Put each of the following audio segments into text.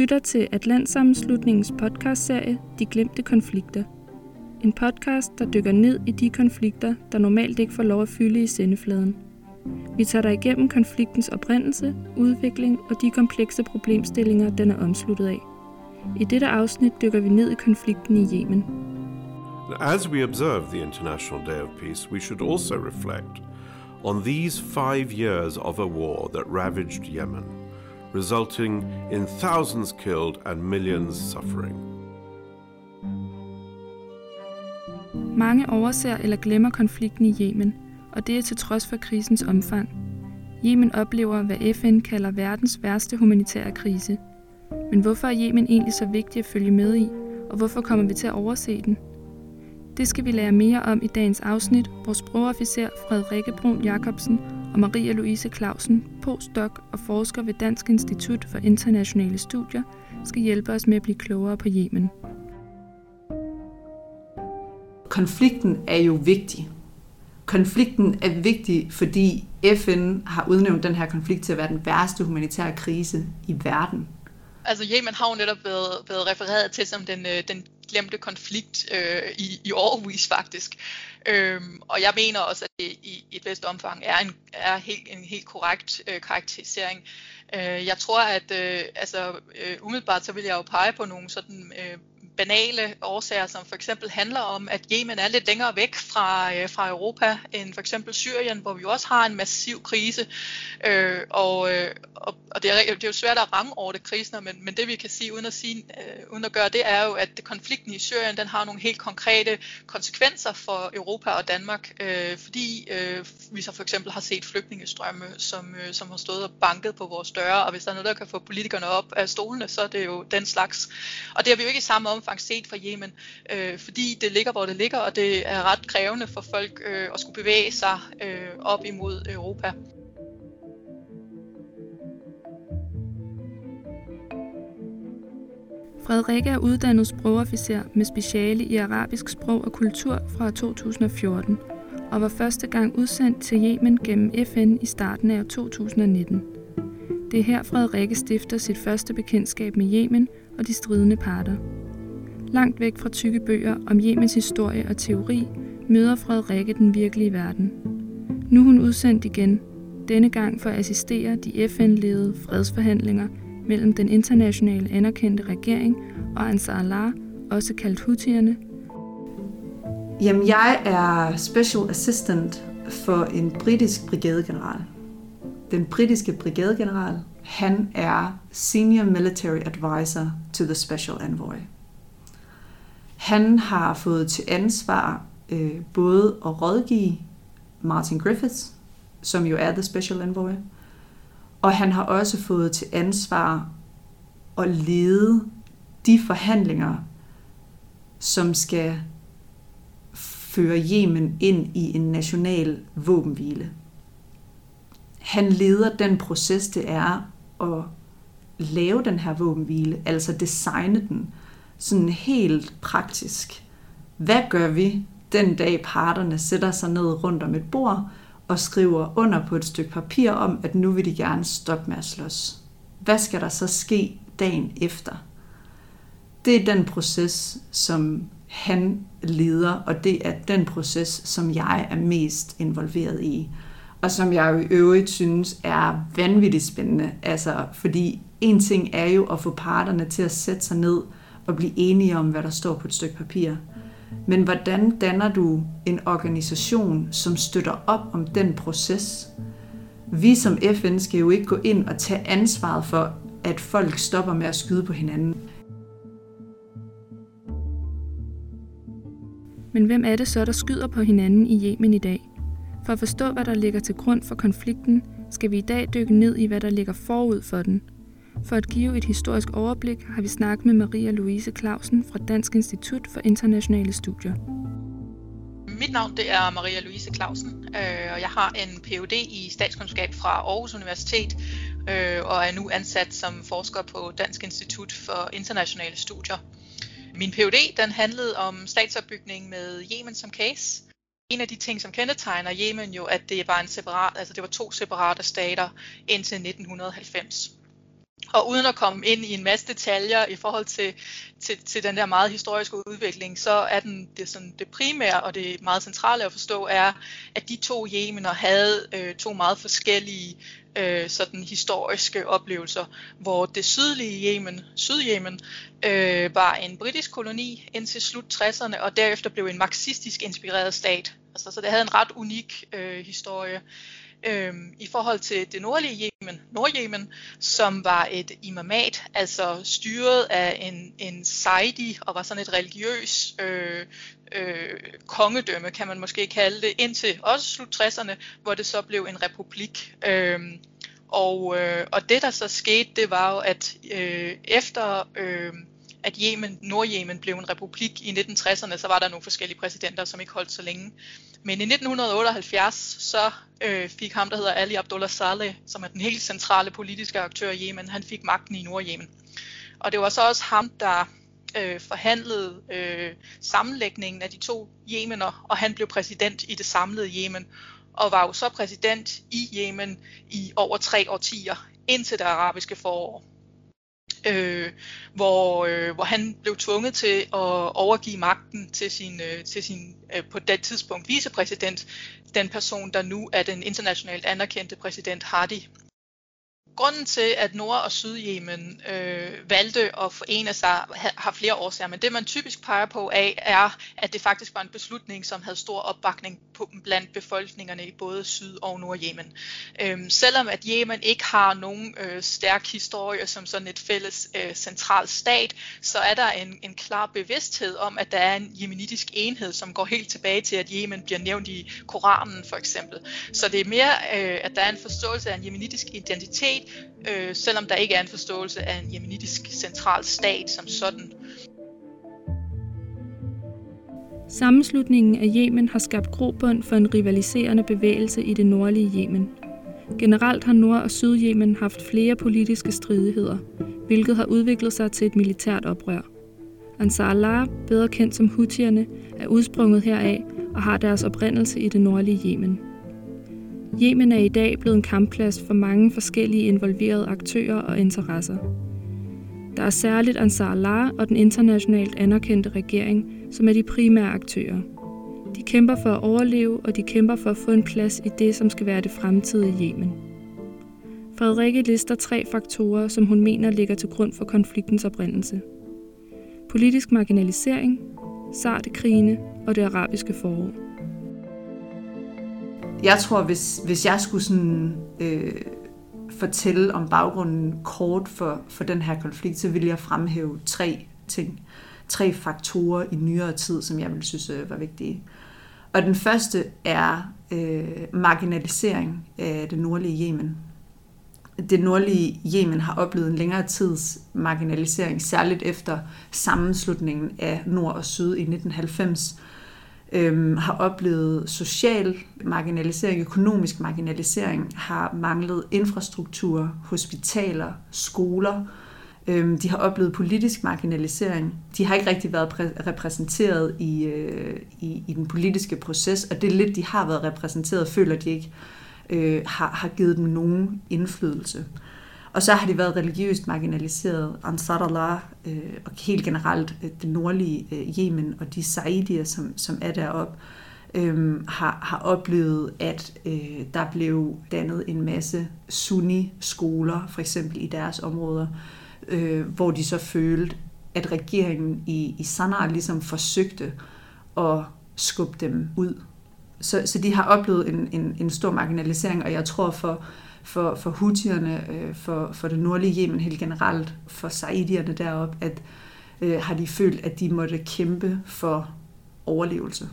lytter til Atlantsammenslutningens podcastserie De Glemte Konflikter. En podcast, der dykker ned i de konflikter, der normalt ikke får lov at fylde i sendefladen. Vi tager dig igennem konfliktens oprindelse, udvikling og de komplekse problemstillinger, den er omsluttet af. I dette afsnit dykker vi ned i konflikten i Yemen. As we observe the International Day of Peace, we should also reflect on these five years of a war that ravaged Yemen, resulting in thousands killed and millions suffering. Mange overser eller glemmer konflikten i Yemen, og det er til trods for krisens omfang. Yemen oplever, hvad FN kalder verdens værste humanitære krise. Men hvorfor er Yemen egentlig så vigtig at følge med i, og hvorfor kommer vi til at overse den? Det skal vi lære mere om i dagens afsnit, hvor sprogofficer Frederikke Brun Jacobsen og Maria Louise Clausen, postdoc og forsker ved Dansk Institut for Internationale Studier, skal hjælpe os med at blive klogere på Yemen. Konflikten er jo vigtig. Konflikten er vigtig, fordi FN har udnævnt den her konflikt til at være den værste humanitære krise i verden. Altså Yemen har jo netop været, været refereret til som den, øh, den glemte konflikt øh, i, i årvis faktisk. Øhm, og jeg mener også, at det i, i et vist omfang er en, er helt, en helt korrekt øh, karakterisering. Øh, jeg tror, at øh, altså, øh, umiddelbart så vil jeg jo pege på nogle sådan øh, banale årsager, som for eksempel handler om, at Yemen er lidt længere væk fra, øh, fra Europa end for eksempel Syrien, hvor vi også har en massiv krise. Øh, og, øh, og, og det, er, det er jo svært at ramme over det krisen, men, men det vi kan sige uden at, sige, øh, uden at gøre det, er jo, at konflikten i Syrien den har nogle helt konkrete konsekvenser for Europa og Danmark, øh, fordi øh, vi så for eksempel har set flygtningestrømme, som, øh, som har stået og banket på vores døre, og hvis der er noget, der kan få politikerne op af stolene, så er det jo den slags. Og det har vi jo ikke i samme omfang omfang set fra Yemen, øh, fordi det ligger, hvor det ligger, og det er ret krævende for folk øh, at skulle bevæge sig øh, op imod Europa. Frederikke er uddannet sprogofficer med speciale i arabisk sprog og kultur fra 2014 og var første gang udsendt til Yemen gennem FN i starten af 2019. Det er her Frederikke stifter sit første bekendtskab med Yemen og de stridende parter. Langt væk fra tykke bøger om Jemens historie og teori, møder Frederikke den virkelige verden. Nu er hun udsendt igen, denne gang for at assistere de FN-ledede fredsforhandlinger mellem den internationale anerkendte regering og Ansar Allah, også kaldt Houthierne. Jamen, jeg er special assistant for en britisk brigadegeneral. Den britiske brigadegeneral, han er senior military advisor to the special envoy. Han har fået til ansvar øh, både at rådgive Martin Griffiths, som jo er The Special Envoy, og han har også fået til ansvar at lede de forhandlinger, som skal føre Yemen ind i en national våbenhvile. Han leder den proces, det er at lave den her våbenhvile, altså designe den, sådan helt praktisk. Hvad gør vi den dag parterne sætter sig ned rundt om et bord og skriver under på et stykke papir om, at nu vil de gerne stoppe med at slås? Hvad skal der så ske dagen efter? Det er den proces, som han leder, og det er den proces, som jeg er mest involveret i. Og som jeg i øvrigt synes er vanvittigt spændende. Altså, fordi en ting er jo at få parterne til at sætte sig ned og blive enige om, hvad der står på et stykke papir. Men hvordan danner du en organisation, som støtter op om den proces? Vi som FN skal jo ikke gå ind og tage ansvaret for, at folk stopper med at skyde på hinanden. Men hvem er det så, der skyder på hinanden i Yemen i dag? For at forstå, hvad der ligger til grund for konflikten, skal vi i dag dykke ned i, hvad der ligger forud for den, for at give et historisk overblik har vi snakket med Maria Louise Clausen fra Dansk Institut for Internationale Studier. Mit navn det er Maria Louise Clausen, øh, og jeg har en Ph.D. i statskundskab fra Aarhus Universitet, øh, og er nu ansat som forsker på Dansk Institut for Internationale Studier. Min Ph.D. den handlede om statsopbygning med Yemen som case. En af de ting, som kendetegner Yemen jo, at det var en separat, altså det var to separate stater indtil 1990. Og uden at komme ind i en masse detaljer i forhold til, til, til den der meget historiske udvikling, så er den, det, sådan, det primære og det meget centrale at forstå er, at de to Yemener havde øh, to meget forskellige øh, sådan historiske oplevelser, hvor det sydlige Yemen, Sydjemen, øh, var en britisk koloni indtil slut 60'erne, og derefter blev en marxistisk inspireret stat. Altså, så det havde en ret unik øh, historie. Øhm, I forhold til det nordlige Yemen, Nordjemen, som var et imamat, altså styret af en, en saidi og var sådan et religiøs øh, øh, kongedømme, kan man måske kalde det, indtil også slut 60'erne, hvor det så blev en republik. Øh, og, øh, og det der så skete, det var jo, at øh, efter øh, at Yemen, Nordjemen blev en republik i 1960'erne, så var der nogle forskellige præsidenter, som ikke holdt så længe. Men i 1978, så øh, fik ham, der hedder Ali Abdullah Saleh, som er den helt centrale politiske aktør i Yemen, han fik magten i Nordjemen. Og det var så også ham, der øh, forhandlede øh, sammenlægningen af de to Yemener, og han blev præsident i det samlede Yemen, og var jo så præsident i Yemen i over tre årtier, indtil det arabiske forår øh, hvor, øh, hvor han blev tvunget til at overgive magten til sin, øh, til sin øh, på det tidspunkt vicepræsident, den person, der nu er den internationalt anerkendte præsident Hardy. Grunden til, at Nord- og Sydjemen øh, valgte at forene sig, har flere årsager, men det man typisk peger på af, er, at det faktisk var en beslutning, som havde stor opbakning på, blandt befolkningerne i både Syd- og Nordjemen. Øhm, selvom at Yemen ikke har nogen øh, stærk historie som sådan et fælles øh, central stat, så er der en, en klar bevidsthed om, at der er en jemenitisk enhed, som går helt tilbage til, at Yemen bliver nævnt i Koranen for eksempel. Så det er mere, øh, at der er en forståelse af en jemenitisk identitet, øh, selvom der ikke er en forståelse af en jemenitisk central stat som sådan. Sammenslutningen af Yemen har skabt grobund for en rivaliserende bevægelse i det nordlige Yemen. Generelt har Nord- og Syd-Yemen haft flere politiske stridigheder, hvilket har udviklet sig til et militært oprør. Ansar Allah, bedre kendt som Houthierne, er udsprunget heraf og har deres oprindelse i det nordlige Yemen. Yemen er i dag blevet en kampplads for mange forskellige involverede aktører og interesser. Der er særligt Ansar Allah og den internationalt anerkendte regering, som er de primære aktører. De kæmper for at overleve, og de kæmper for at få en plads i det, som skal være det fremtidige Yemen. Frederikke lister tre faktorer, som hun mener ligger til grund for konfliktens oprindelse. Politisk marginalisering, krigene og det arabiske forår. Jeg tror, hvis, hvis jeg skulle sådan, øh, fortælle om baggrunden kort for, for den her konflikt, så ville jeg fremhæve tre ting. Tre faktorer i nyere tid, som jeg ville synes øh, var vigtige. Og den første er øh, marginalisering af det nordlige Yemen. Det nordlige Yemen har oplevet en længere tids marginalisering, særligt efter sammenslutningen af Nord og Syd i 1990, øhm, har oplevet social marginalisering, økonomisk marginalisering, har manglet infrastruktur, hospitaler, skoler. Øhm, de har oplevet politisk marginalisering. De har ikke rigtig været repræsenteret i, øh, i, i den politiske proces, og det lidt, de har været repræsenteret, føler de ikke øh, har, har givet dem nogen indflydelse. Og så har de været religiøst marginaliseret. Ansar Allah øh, og helt generelt øh, det nordlige øh, Yemen og de saidier, som, som er deroppe, øh, har, har oplevet, at øh, der blev dannet en masse sunni-skoler, for eksempel i deres områder, øh, hvor de så følte, at regeringen i, i Sanaa ligesom forsøgte at skubbe dem ud. Så, så de har oplevet en, en, en stor marginalisering, og jeg tror for for, for hutierne, øh, for, for det nordlige Yemen helt generelt, for saidierne derop, at øh, har de følt, at de måtte kæmpe for overlevelse.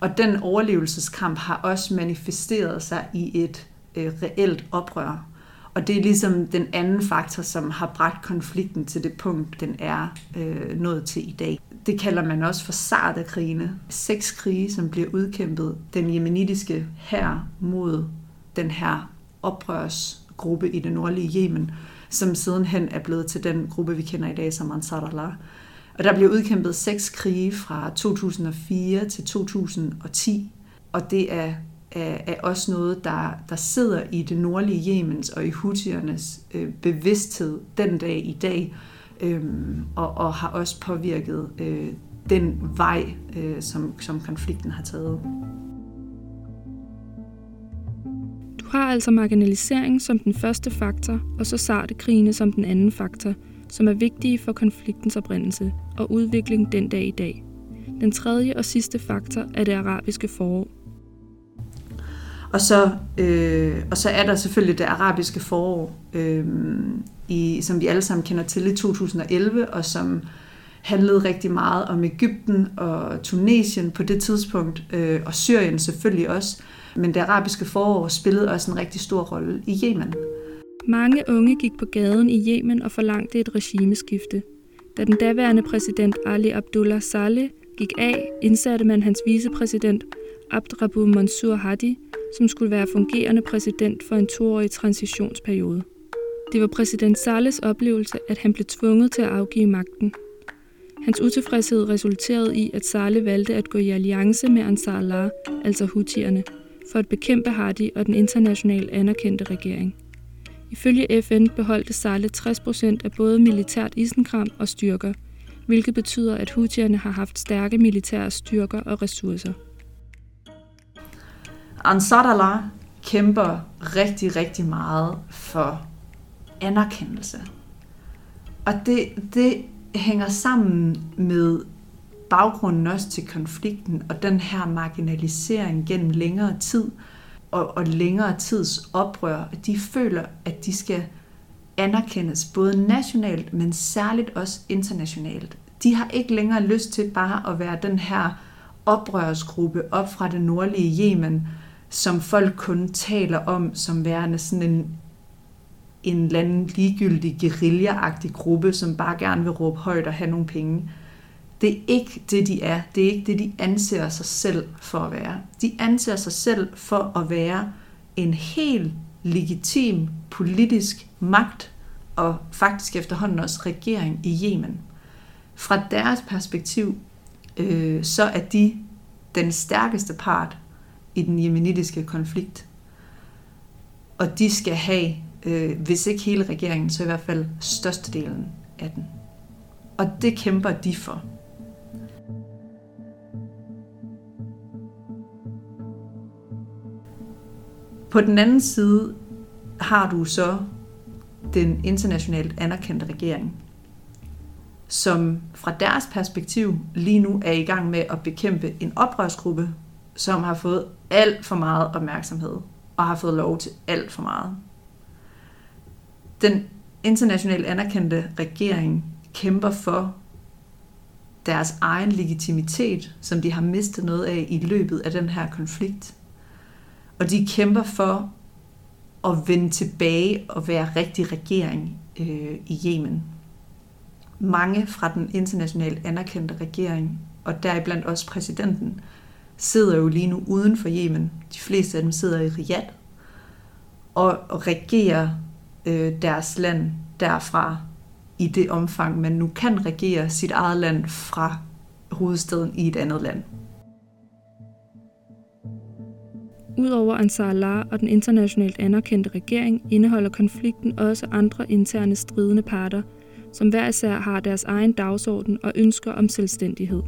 Og den overlevelseskamp har også manifesteret sig i et øh, reelt oprør. Og det er ligesom den anden faktor, som har bragt konflikten til det punkt, den er øh, nået til i dag. Det kalder man også for Sarda-krigene. Seks krige, som bliver udkæmpet den jemenitiske her mod den her oprørsgruppe i det nordlige Yemen, som sidenhen er blevet til den gruppe, vi kender i dag som Ansar Allah. Og der blev udkæmpet seks krige fra 2004 til 2010, og det er er, er også noget, der, der sidder i det nordlige Jemens og i Houthiernes øh, bevidsthed den dag i dag, øh, og, og har også påvirket øh, den vej, øh, som, som konflikten har taget. Har altså marginalisering som den første faktor, og så sarte krigene som den anden faktor, som er vigtige for konfliktens oprindelse og udvikling den dag i dag. Den tredje og sidste faktor er det arabiske forår. Og så, øh, og så er der selvfølgelig det arabiske forår, øh, i, som vi alle sammen kender til i 2011, og som handlede rigtig meget om Ægypten og Tunesien på det tidspunkt, øh, og Syrien selvfølgelig også. Men det arabiske forår spillede også en rigtig stor rolle i Yemen. Mange unge gik på gaden i Yemen og forlangte et regimeskifte. Da den daværende præsident Ali Abdullah Saleh gik af, indsatte man hans vicepræsident Abdrabu Mansour Hadi, som skulle være fungerende præsident for en toårig transitionsperiode. Det var præsident Salles oplevelse, at han blev tvunget til at afgive magten. Hans utilfredshed resulterede i, at Saleh valgte at gå i alliance med Ansar Allah, altså Houthierne, for at bekæmpe Hadi og den internationalt anerkendte regering. Ifølge FN beholdte Saleh 60% af både militært isenkram og styrker, hvilket betyder, at Houthierne har haft stærke militære styrker og ressourcer. Ansar Allah kæmper rigtig, rigtig meget for anerkendelse. Og det, det hænger sammen med baggrunden også til konflikten og den her marginalisering gennem længere tid og, og længere tids oprør, at de føler, at de skal anerkendes både nationalt, men særligt også internationalt. De har ikke længere lyst til bare at være den her oprørsgruppe op fra det nordlige Yemen, som folk kun taler om som værende sådan en, en eller anden ligegyldig guerillaagtig gruppe, som bare gerne vil råbe højt og have nogle penge. Det er ikke det, de er. Det er ikke det, de anser sig selv for at være. De anser sig selv for at være en helt legitim politisk magt og faktisk efterhånden også regering i Yemen. Fra deres perspektiv, øh, så er de den stærkeste part i den jemenitiske konflikt. Og de skal have, øh, hvis ikke hele regeringen, så i hvert fald størstedelen af den. Og det kæmper de for. På den anden side har du så den internationalt anerkendte regering, som fra deres perspektiv lige nu er i gang med at bekæmpe en oprørsgruppe, som har fået alt for meget opmærksomhed og har fået lov til alt for meget. Den internationalt anerkendte regering kæmper for deres egen legitimitet, som de har mistet noget af i løbet af den her konflikt. Og de kæmper for at vende tilbage og være rigtig regering øh, i Yemen. Mange fra den internationalt anerkendte regering, og deriblandt også præsidenten, sidder jo lige nu uden for Yemen. De fleste af dem sidder i Riyadh og, og regerer øh, deres land derfra i det omfang, man nu kan regere sit eget land fra hovedstaden i et andet land. Udover Ansar Allah og den internationalt anerkendte regering, indeholder konflikten også andre interne stridende parter, som hver især har deres egen dagsorden og ønsker om selvstændighed.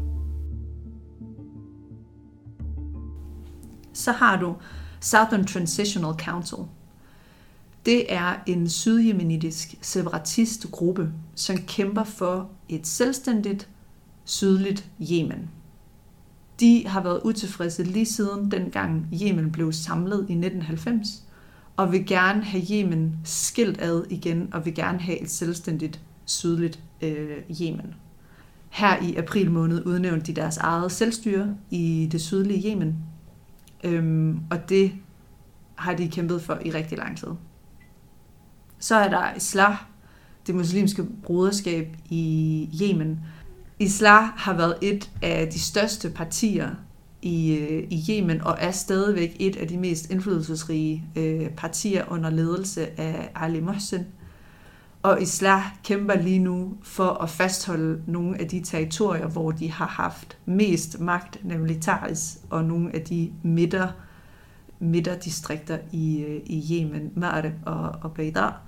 Så har du Southern Transitional Council. Det er en sydjemenitisk separatistgruppe, som kæmper for et selvstændigt sydligt Yemen de har været utilfredse lige siden dengang Yemen blev samlet i 1990, og vil gerne have Yemen skilt ad igen, og vil gerne have et selvstændigt sydligt øh, Yemen. Her i april måned udnævnte de deres eget selvstyre i det sydlige Yemen, øhm, og det har de kæmpet for i rigtig lang tid. Så er der Islah, det muslimske broderskab i Yemen, Islah har været et af de største partier i, øh, i Yemen, og er stadigvæk et af de mest indflydelsesrige øh, partier under ledelse af Ali Mohsen. Og Islah kæmper lige nu for at fastholde nogle af de territorier, hvor de har haft mest magt, nemlig Taris, og nogle af de midter midterdistrikter i, øh, i Yemen, Ma'arib og, og Beidar.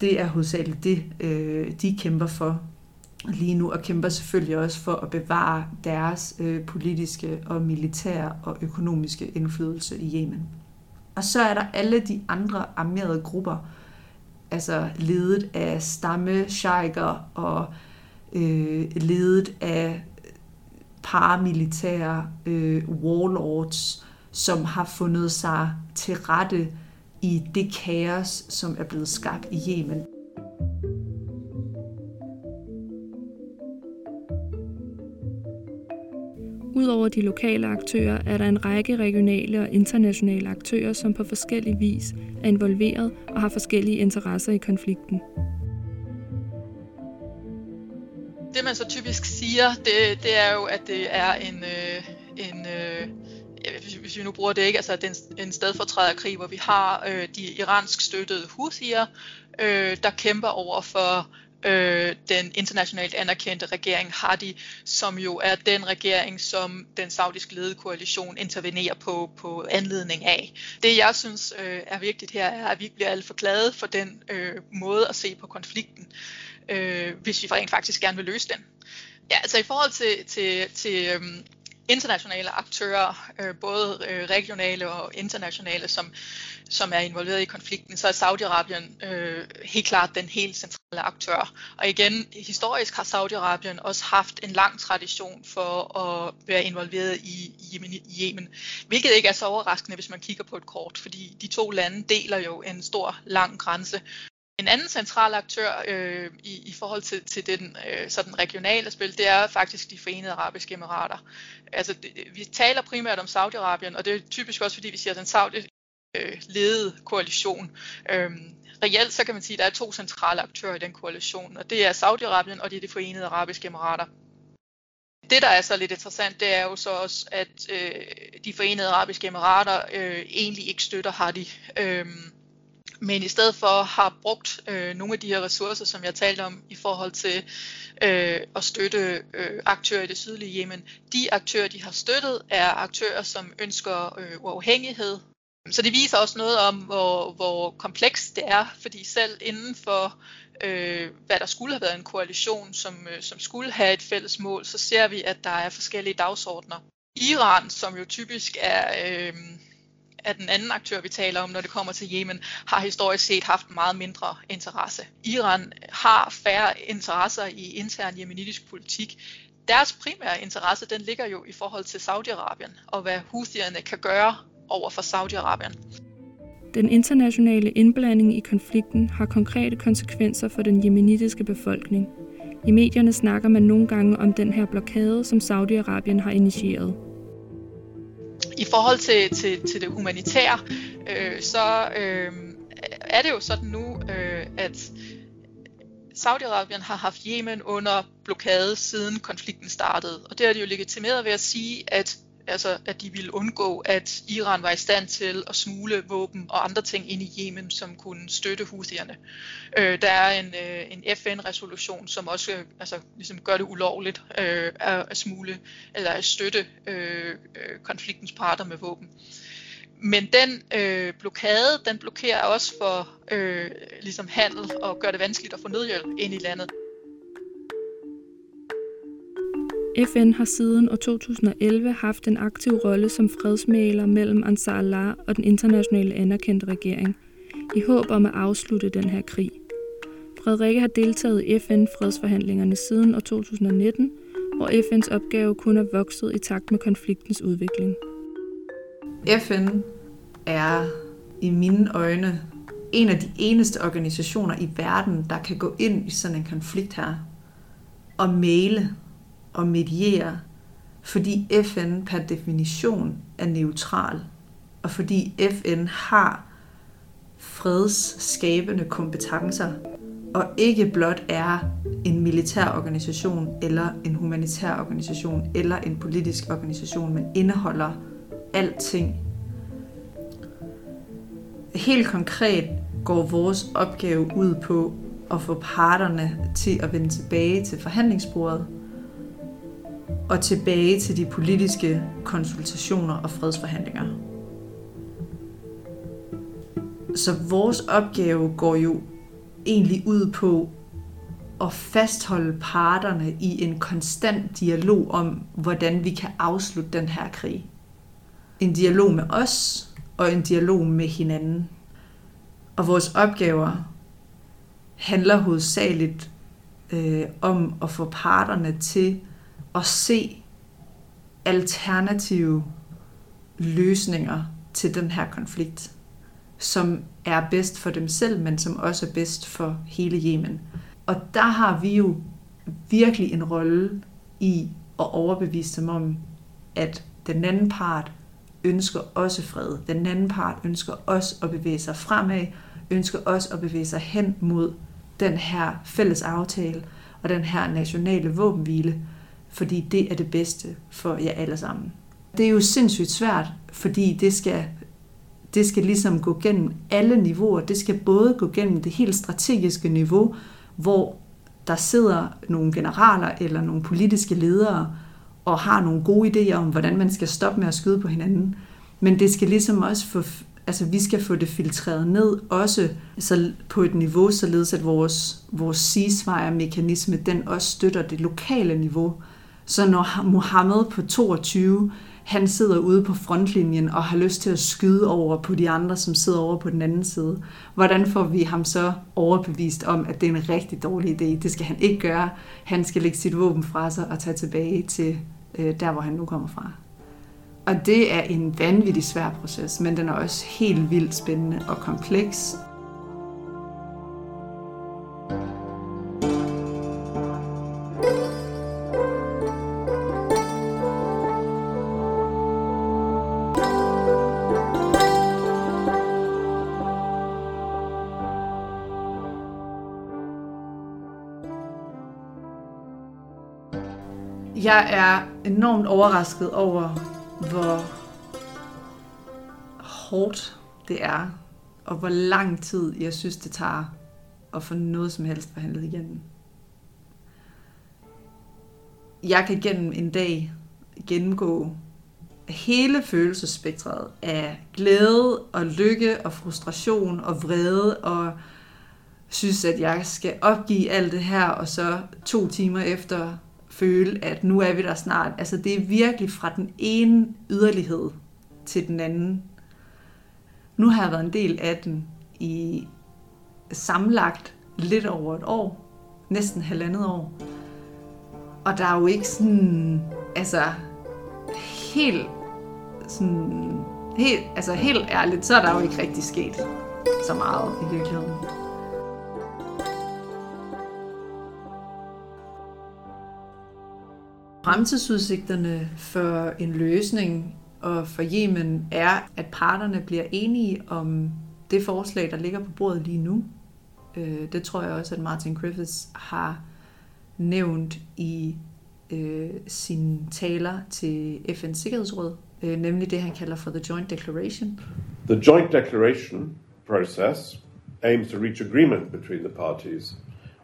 Det er hovedsageligt det, øh, de kæmper for lige nu, og kæmper selvfølgelig også for at bevare deres øh, politiske og militære og økonomiske indflydelse i Yemen. Og så er der alle de andre armerede grupper, altså ledet af stamme sheiker og øh, ledet af paramilitære øh, warlords, som har fundet sig til rette i det kaos, som er blevet skabt i Yemen. Udover de lokale aktører er der en række regionale og internationale aktører, som på forskellig vis er involveret og har forskellige interesser i konflikten. Det man så typisk siger, det, det er jo, at det er en, øh, en øh, hvis vi nu bruger det ikke, altså det en, stedfortræderkrig, hvor vi har øh, de iransk støttede husier, øh, der kæmper over for øh, den internationalt anerkendte regering Hadi, som jo er den regering, som den saudisk ledede koalition intervenerer på, på anledning af. Det jeg synes øh, er vigtigt her, er, at vi bliver alt for glade for den øh, måde at se på konflikten, øh, hvis vi rent faktisk gerne vil løse den. Ja, altså i forhold til, til, til øhm, internationale aktører, øh, både øh, regionale og internationale, som, som er involveret i konflikten, så er Saudi-Arabien øh, helt klart den helt centrale aktør. Og igen, historisk har Saudi-Arabien også haft en lang tradition for at være involveret i, i Yemen, hvilket ikke er så overraskende, hvis man kigger på et kort, fordi de to lande deler jo en stor, lang grænse, en anden central aktør øh, i, i forhold til, til den øh, sådan regionale spil, det er faktisk de forenede arabiske emirater. Altså, det, vi taler primært om Saudi-Arabien, og det er typisk også, fordi vi siger den saudi, øh, koalition. Øhm, reelt så kan man sige, at der er to centrale aktører i den koalition, og det er Saudi-Arabien, og det er de forenede arabiske emirater. Det, der er så lidt interessant, det er jo så også, at øh, de forenede arabiske emirater øh, egentlig ikke støtter Hadi. Øhm, men i stedet for har brugt øh, nogle af de her ressourcer, som jeg talte om i forhold til øh, at støtte øh, aktører i det sydlige Yemen. De aktører, de har støttet, er aktører, som ønsker øh, uafhængighed. Så det viser også noget om, hvor, hvor komplekst det er, fordi selv inden for, øh, hvad der skulle have været en koalition, som, øh, som skulle have et fælles mål, så ser vi, at der er forskellige dagsordner. Iran, som jo typisk er... Øh, er den anden aktør, vi taler om, når det kommer til Yemen, har historisk set haft meget mindre interesse. Iran har færre interesser i intern jemenitisk politik. Deres primære interesse, den ligger jo i forhold til Saudi-Arabien, og hvad Houthierne kan gøre over for Saudi-Arabien. Den internationale indblanding i konflikten har konkrete konsekvenser for den jemenitiske befolkning. I medierne snakker man nogle gange om den her blokade, som Saudi-Arabien har initieret. I forhold til, til, til det humanitære, øh, så øh, er det jo sådan nu, øh, at Saudi-Arabien har haft Yemen under blokade siden konflikten startede. Og det er de jo legitimeret ved at sige, at altså at de ville undgå, at Iran var i stand til at smule våben og andre ting ind i Yemen, som kunne støtte Houthierne. Øh, der er en, øh, en FN-resolution, som også øh, altså, ligesom gør det ulovligt øh, at, at smule eller at støtte øh, øh, konfliktens parter med våben. Men den øh, blokade, den blokerer også for øh, ligesom handel og gør det vanskeligt at få nødhjælp ind i landet. FN har siden år 2011 haft en aktiv rolle som fredsmaler mellem Ansar Allah og den internationale anerkendte regering, i håb om at afslutte den her krig. Frederikke har deltaget i FN-fredsforhandlingerne siden år 2019, hvor FN's opgave kun er vokset i takt med konfliktens udvikling. FN er i mine øjne en af de eneste organisationer i verden, der kan gå ind i sådan en konflikt her og male og mediere, fordi FN per definition er neutral, og fordi FN har fredsskabende kompetencer, og ikke blot er en militær organisation, eller en humanitær organisation, eller en politisk organisation, men indeholder alting. Helt konkret går vores opgave ud på at få parterne til at vende tilbage til forhandlingsbordet, og tilbage til de politiske konsultationer og fredsforhandlinger. Så vores opgave går jo egentlig ud på at fastholde parterne i en konstant dialog om, hvordan vi kan afslutte den her krig. En dialog med os og en dialog med hinanden. Og vores opgaver handler hovedsageligt øh, om at få parterne til at se alternative løsninger til den her konflikt, som er bedst for dem selv, men som også er bedst for hele Yemen. Og der har vi jo virkelig en rolle i at overbevise dem om, at den anden part ønsker også fred. Den anden part ønsker også at bevæge sig fremad, ønsker også at bevæge sig hen mod den her fælles aftale og den her nationale våbenhvile, fordi det er det bedste for jer alle sammen. Det er jo sindssygt svært, fordi det skal, det skal ligesom gå gennem alle niveauer. Det skal både gå gennem det helt strategiske niveau, hvor der sidder nogle generaler eller nogle politiske ledere og har nogle gode idéer om, hvordan man skal stoppe med at skyde på hinanden. Men det skal ligesom også få, altså vi skal få det filtreret ned, også så på et niveau, således at vores, vores ceasefire-mekanisme, den også støtter det lokale niveau. Så når Mohammed på 22 han sidder ude på frontlinjen og har lyst til at skyde over på de andre, som sidder over på den anden side. Hvordan får vi ham så overbevist om, at det er en rigtig dårlig idé? Det skal han ikke gøre. Han skal lægge sit våben fra sig og tage tilbage til øh, der, hvor han nu kommer fra. Og det er en vanvittig svær proces, men den er også helt vildt spændende og kompleks. Jeg er enormt overrasket over, hvor hårdt det er, og hvor lang tid jeg synes, det tager at få noget som helst forhandlet igennem. Jeg kan gennem en dag gennemgå hele følelsespektret af glæde og lykke og frustration og vrede og synes, at jeg skal opgive alt det her, og så to timer efter føle, at nu er vi der snart. Altså det er virkelig fra den ene yderlighed til den anden. Nu har jeg været en del af den i samlagt lidt over et år, næsten halvandet år. Og der er jo ikke sådan, altså helt sådan, helt, altså helt ærligt, så er der jo ikke rigtig sket så meget i virkeligheden. Fremtidsudsigterne for en løsning og for Yemen er, at parterne bliver enige om det forslag, der ligger på bordet lige nu. Øh, det tror jeg også, at Martin Griffiths har nævnt i øh, sine taler til FN's Sikkerhedsråd, øh, nemlig det, han kalder for The Joint Declaration. The Joint Declaration process aims to reach agreement between the parties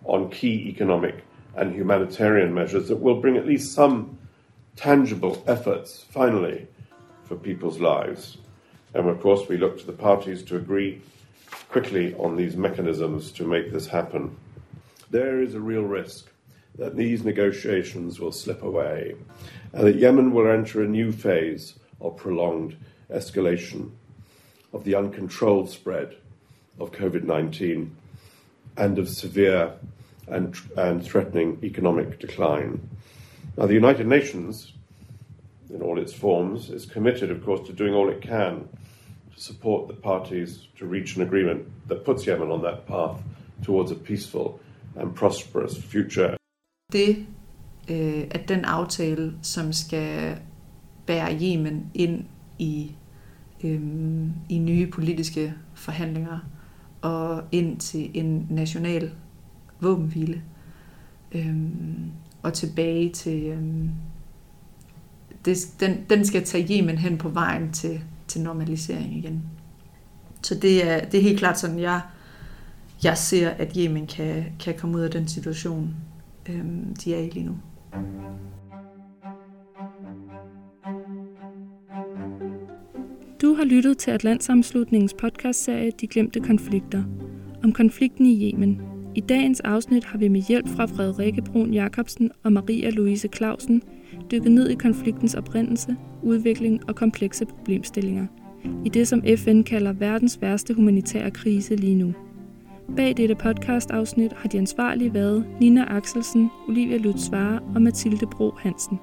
on key economic and humanitarian measures that will bring at least some tangible efforts, finally, for people's lives. And of course, we look to the parties to agree quickly on these mechanisms to make this happen. There is a real risk that these negotiations will slip away and that Yemen will enter a new phase of prolonged escalation of the uncontrolled spread of COVID 19 and of severe and, and threatening economic decline. Now, the United Nations, in all its forms, is committed, of course, to doing all it can to support the parties to reach an agreement that puts Yemen on that path towards a peaceful and prosperous future. Det øh, at den aftale, som skal bære Yemen ind i, øh, i nye politiske forhandlinger og ind til en national våbenhvile. Øhm, og tilbage til... Øhm, det, den, den skal tage Yemen hen på vejen til, til normalisering igen. Så det er, det er helt klart sådan, jeg, jeg ser, at Yemen kan, kan komme ud af den situation, øhm, de er i lige nu. Du har lyttet til Atlantsamslutningens podcastserie De Glemte Konflikter om konflikten i Yemen. I dagens afsnit har vi med hjælp fra Frederikke Brun Jacobsen og Maria Louise Clausen dykket ned i konfliktens oprindelse, udvikling og komplekse problemstillinger. I det, som FN kalder verdens værste humanitære krise lige nu. Bag dette podcast-afsnit har de ansvarlige været Nina Axelsen, Olivia Lutzvare og Mathilde Bro Hansen.